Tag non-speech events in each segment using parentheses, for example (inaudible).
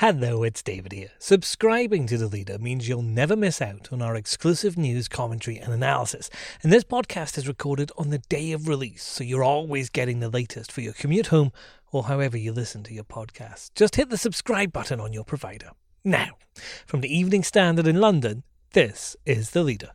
Hello, it's David here. Subscribing to The Leader means you'll never miss out on our exclusive news, commentary, and analysis. And this podcast is recorded on the day of release, so you're always getting the latest for your commute home or however you listen to your podcast. Just hit the subscribe button on your provider. Now, from the Evening Standard in London, this is The Leader.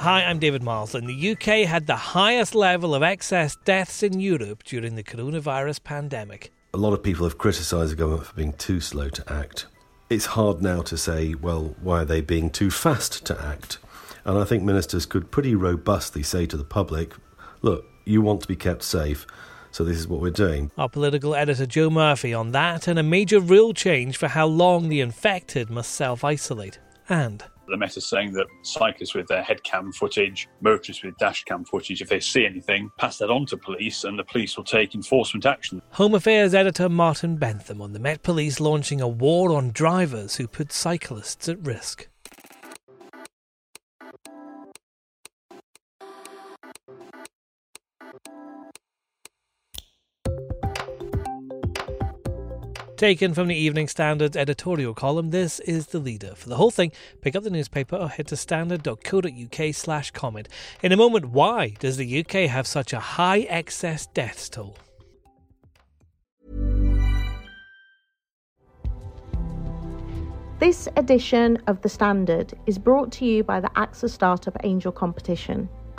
Hi, I'm David Marsland. The UK had the highest level of excess deaths in Europe during the coronavirus pandemic. A lot of people have criticised the government for being too slow to act. It's hard now to say, well, why are they being too fast to act? And I think ministers could pretty robustly say to the public, look, you want to be kept safe, so this is what we're doing. Our political editor Joe Murphy on that and a major rule change for how long the infected must self isolate. And the Met is saying that cyclists with their head cam footage, motorists with dash cam footage, if they see anything, pass that on to police and the police will take enforcement action. Home Affairs editor Martin Bentham on the Met Police launching a war on drivers who put cyclists at risk. Taken from the Evening Standard's editorial column, this is the leader. For the whole thing, pick up the newspaper or head to standard.co.uk slash comment. In a moment, why does the UK have such a high excess deaths toll? This edition of The Standard is brought to you by the AXA Startup Angel Competition.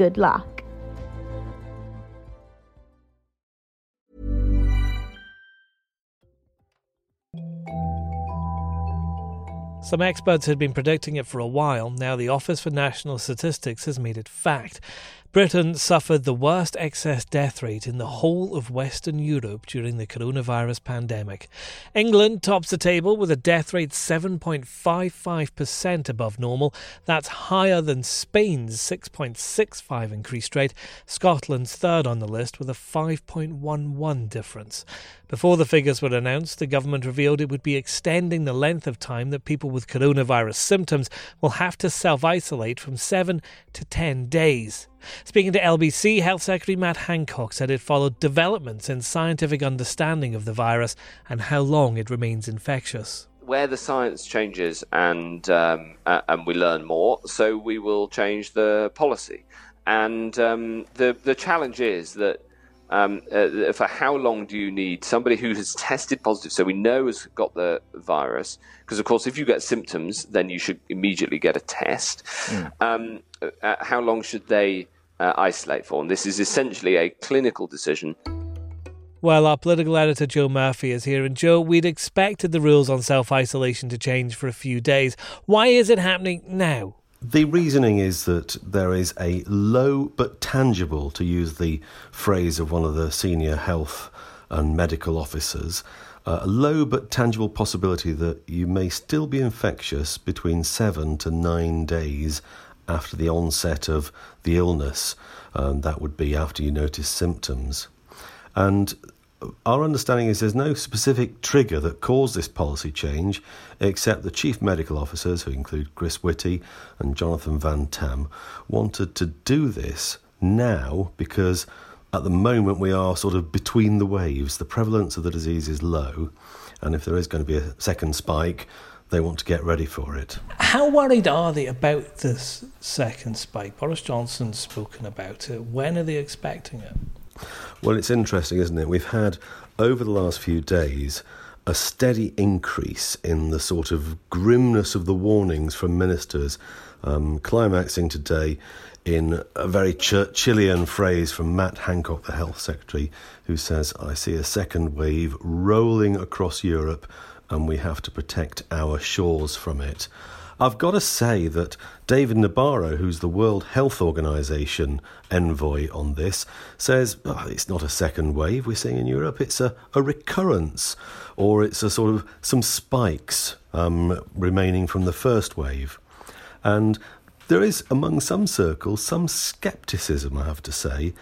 good luck. Some experts had been predicting it for a while. Now, the Office for National Statistics has made it fact. Britain suffered the worst excess death rate in the whole of Western Europe during the coronavirus pandemic. England tops the table with a death rate 7.55% above normal. That's higher than Spain's 6.65 increased rate. Scotland's third on the list with a 5.11 difference. Before the figures were announced, the government revealed it would be extending the length of time that people with coronavirus symptoms will have to self isolate from 7 to 10 days. Speaking to LBC, Health Secretary Matt Hancock said it followed developments in scientific understanding of the virus and how long it remains infectious. Where the science changes and um, uh, and we learn more, so we will change the policy. And um, the the challenge is that um, uh, for how long do you need somebody who has tested positive, so we know has got the virus? Because of course, if you get symptoms, then you should immediately get a test. Mm. Um, uh, how long should they uh, isolate for? And this is essentially a clinical decision. Well, our political editor Joe Murphy is here. And Joe, we'd expected the rules on self isolation to change for a few days. Why is it happening now? The reasoning is that there is a low but tangible, to use the phrase of one of the senior health and medical officers, uh, a low but tangible possibility that you may still be infectious between seven to nine days after the onset of the illness. Um, that would be after you notice symptoms. And our understanding is there's no specific trigger that caused this policy change, except the chief medical officers, who include Chris Whitty and Jonathan Van Tam, wanted to do this now because at the moment we are sort of between the waves. The prevalence of the disease is low, and if there is going to be a second spike, they want to get ready for it. How worried are they about this second spike? Boris Johnson's spoken about it. When are they expecting it? Well, it's interesting, isn't it? We've had over the last few days a steady increase in the sort of grimness of the warnings from ministers, um, climaxing today in a very Churchillian phrase from Matt Hancock, the Health Secretary, who says, I see a second wave rolling across Europe and we have to protect our shores from it. I've got to say that David Nabarro, who's the World Health Organization envoy on this, says oh, it's not a second wave we're seeing in Europe, it's a, a recurrence, or it's a sort of some spikes um, remaining from the first wave. And there is, among some circles, some scepticism, I have to say,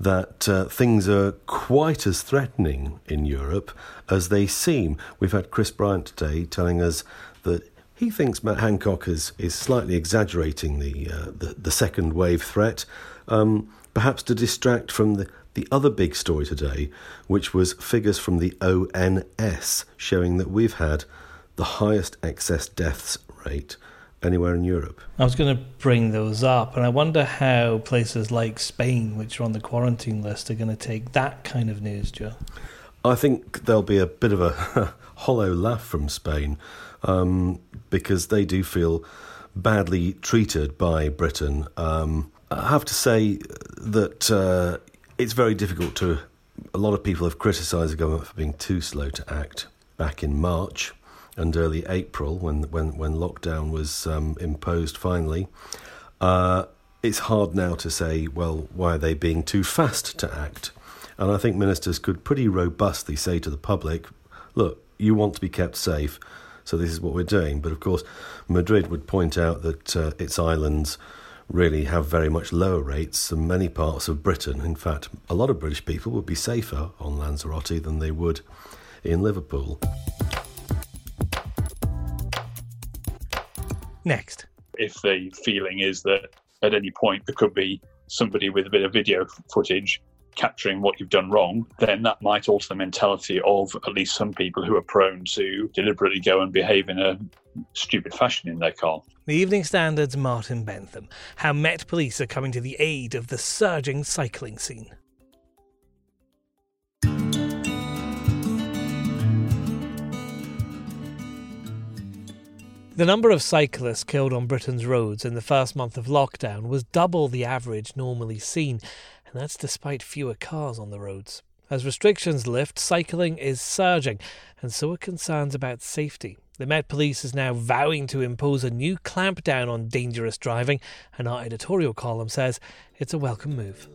that uh, things are quite as threatening in Europe as they seem. We've had Chris Bryant today telling us that he thinks Matt Hancock is, is slightly exaggerating the, uh, the, the second wave threat, um, perhaps to distract from the, the other big story today, which was figures from the ONS showing that we've had the highest excess deaths rate anywhere in Europe. I was going to bring those up, and I wonder how places like Spain, which are on the quarantine list, are going to take that kind of news, Joe. I think there'll be a bit of a (laughs) hollow laugh from Spain um, because they do feel badly treated by Britain. Um, I have to say that uh, it's very difficult to. A lot of people have criticised the government for being too slow to act back in March and early April when when when lockdown was um, imposed finally. Uh, it's hard now to say, well, why are they being too fast to act? And I think ministers could pretty robustly say to the public, look, you want to be kept safe, so this is what we're doing. But of course, Madrid would point out that uh, its islands really have very much lower rates than many parts of Britain. In fact, a lot of British people would be safer on Lanzarote than they would in Liverpool. Next. If the feeling is that at any point there could be somebody with a bit of video footage capturing what you've done wrong, then that might alter the mentality of at least some people who are prone to deliberately go and behave in a stupid fashion in their car. The Evening Standard's Martin Bentham. How Met Police are coming to the aid of the surging cycling scene. The number of cyclists killed on Britain's roads in the first month of lockdown was double the average normally seen, and that's despite fewer cars on the roads. As restrictions lift, cycling is surging, and so are concerns about safety. The Met Police is now vowing to impose a new clampdown on dangerous driving, and our editorial column says it's a welcome move.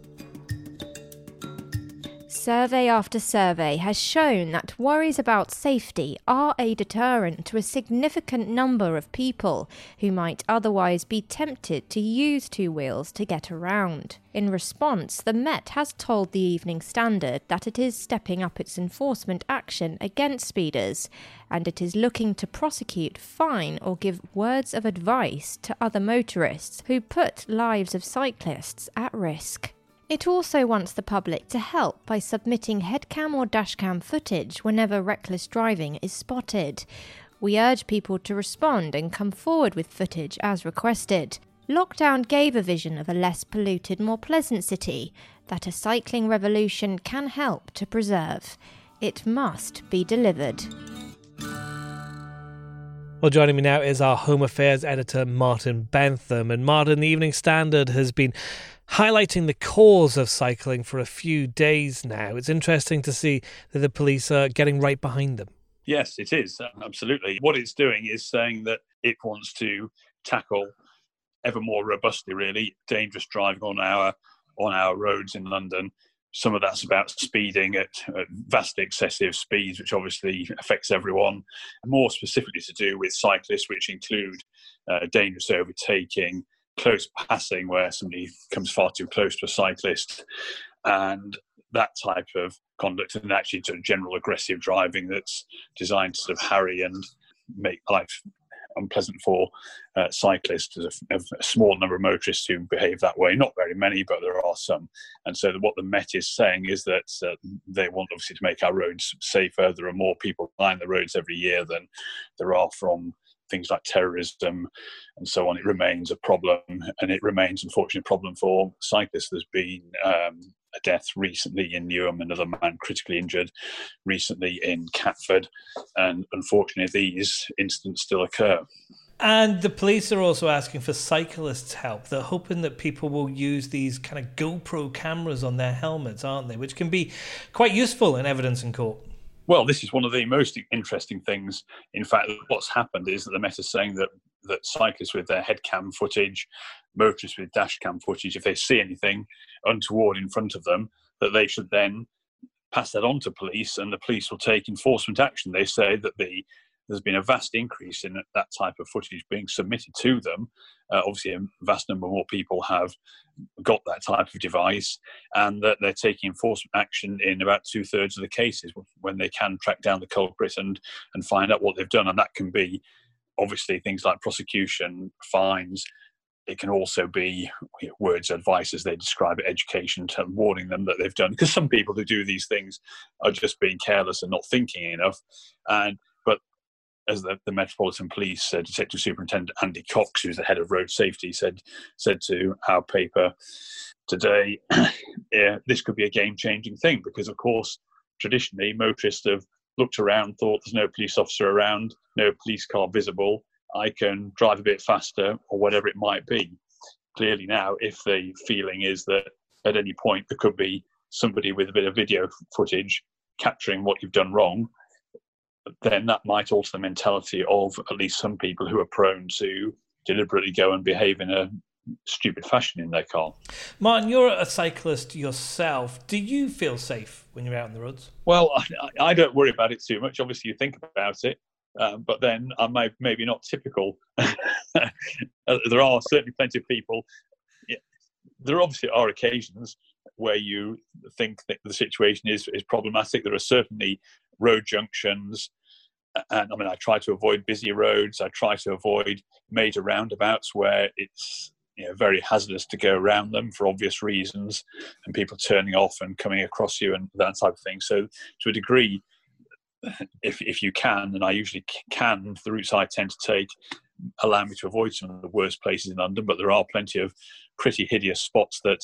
Survey after survey has shown that worries about safety are a deterrent to a significant number of people who might otherwise be tempted to use two wheels to get around. In response, the Met has told the Evening Standard that it is stepping up its enforcement action against speeders and it is looking to prosecute, fine, or give words of advice to other motorists who put lives of cyclists at risk. It also wants the public to help by submitting headcam or dashcam footage whenever reckless driving is spotted. We urge people to respond and come forward with footage as requested. Lockdown gave a vision of a less polluted, more pleasant city that a cycling revolution can help to preserve. It must be delivered. Well, joining me now is our Home Affairs editor, Martin Bentham. And Martin, the Evening Standard has been highlighting the cause of cycling for a few days now. It's interesting to see that the police are getting right behind them. Yes, it is. Absolutely. What it's doing is saying that it wants to tackle ever more robustly, really, dangerous driving on our on our roads in London. Some of that's about speeding at, at vastly excessive speeds, which obviously affects everyone. More specifically to do with cyclists, which include uh, dangerous overtaking, close passing where somebody comes far too close to a cyclist and that type of conduct and actually sort of general aggressive driving that's designed to sort of harry and make life unpleasant for uh, cyclists. There's a, a, small number of motorists who behave that way, not very many, but there are some. And so, what the Met is saying is that uh, they want obviously to make our roads safer. There are more people dying the roads every year than there are from things like terrorism and so on, it remains a problem, and it remains, unfortunately, a problem for cyclists. There's been um, a death recently in Newham, another man critically injured recently in Catford, and unfortunately, these incidents still occur. And the police are also asking for cyclists' help. They're hoping that people will use these kind of GoPro cameras on their helmets, aren't they? Which can be quite useful in evidence in court. Well, this is one of the most interesting things. In fact, what's happened is that the Met is saying that that cyclists with their head cam footage, motorists with dash cam footage, if they see anything untoward in front of them, that they should then pass that on to police and the police will take enforcement action. They say that the there's been a vast increase in that type of footage being submitted to them. Uh, obviously, a vast number more people have got that type of device, and that they're taking enforcement action in about two thirds of the cases when they can track down the culprit and and find out what they've done. And that can be obviously things like prosecution, fines. It can also be words advice as they describe it, education, warning them that they've done. Because some people who do these things are just being careless and not thinking enough. And as the, the Metropolitan Police Detective Superintendent Andy Cox, who's the head of road safety, said said to our paper today, (clears throat) yeah, this could be a game changing thing because, of course, traditionally motorists have looked around, thought there's no police officer around, no police car visible. I can drive a bit faster or whatever it might be. Clearly, now, if the feeling is that at any point there could be somebody with a bit of video footage capturing what you've done wrong, then that might alter the mentality of at least some people who are prone to deliberately go and behave in a stupid fashion in their car. Martin, you're a cyclist yourself. Do you feel safe when you're out on the roads? Well, I, I don't worry about it too much. Obviously, you think about it, um, but then I may maybe not typical. (laughs) there are certainly plenty of people. Yeah, there obviously are occasions where you think that the situation is is problematic. There are certainly road junctions. And I mean, I try to avoid busy roads. I try to avoid major roundabouts where it's you know, very hazardous to go around them for obvious reasons, and people turning off and coming across you and that type of thing. So, to a degree, if if you can, and I usually can, the routes I tend to take allow me to avoid some of the worst places in London. But there are plenty of pretty hideous spots that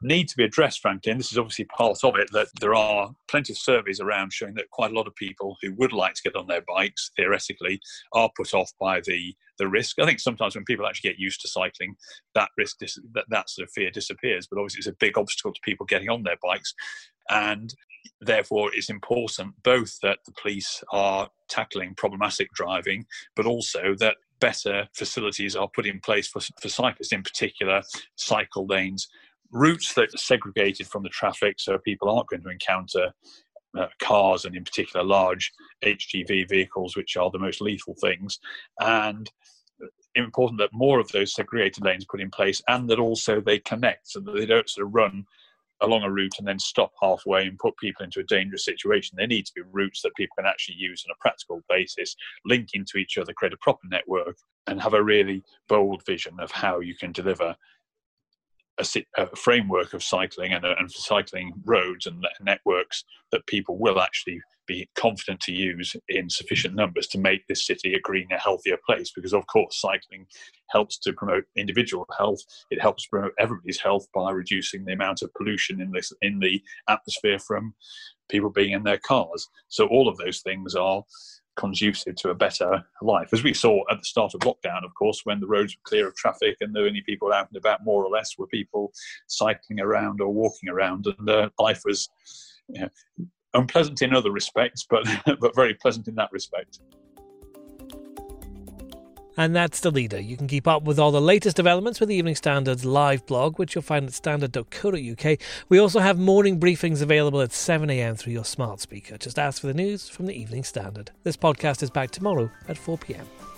need to be addressed, frankly. And this is obviously part of it that there are plenty of surveys around showing that quite a lot of people who would like to get on their bikes, theoretically, are put off by the, the risk. I think sometimes when people actually get used to cycling, that risk, dis- that, that sort of fear disappears. But obviously, it's a big obstacle to people getting on their bikes. And therefore, it's important both that the police are tackling problematic driving, but also that better facilities are put in place for, for cyclists, in particular, cycle lanes routes that are segregated from the traffic so people aren't going to encounter uh, cars and in particular large HGV vehicles, which are the most lethal things. And important that more of those segregated lanes put in place and that also they connect so that they don't sort of run along a route and then stop halfway and put people into a dangerous situation. There need to be routes that people can actually use on a practical basis, link into each other, create a proper network, and have a really bold vision of how you can deliver a, a framework of cycling and, and cycling roads and networks that people will actually be confident to use in sufficient numbers to make this city a greener, healthier place. Because, of course, cycling helps to promote individual health. It helps promote everybody's health by reducing the amount of pollution in this in the atmosphere from people being in their cars. So, all of those things are conducive to a better life. As we saw at the start of lockdown, of course, when the roads were clear of traffic and the only people out and about, more or less, were people cycling around or walking around, and uh, life was you know, unpleasant in other respects, but (laughs) but very pleasant in that respect. And that's the leader. You can keep up with all the latest developments with the Evening Standard's live blog, which you'll find at standard.co.uk. We also have morning briefings available at 7am through your smart speaker. Just ask for the news from the Evening Standard. This podcast is back tomorrow at 4pm.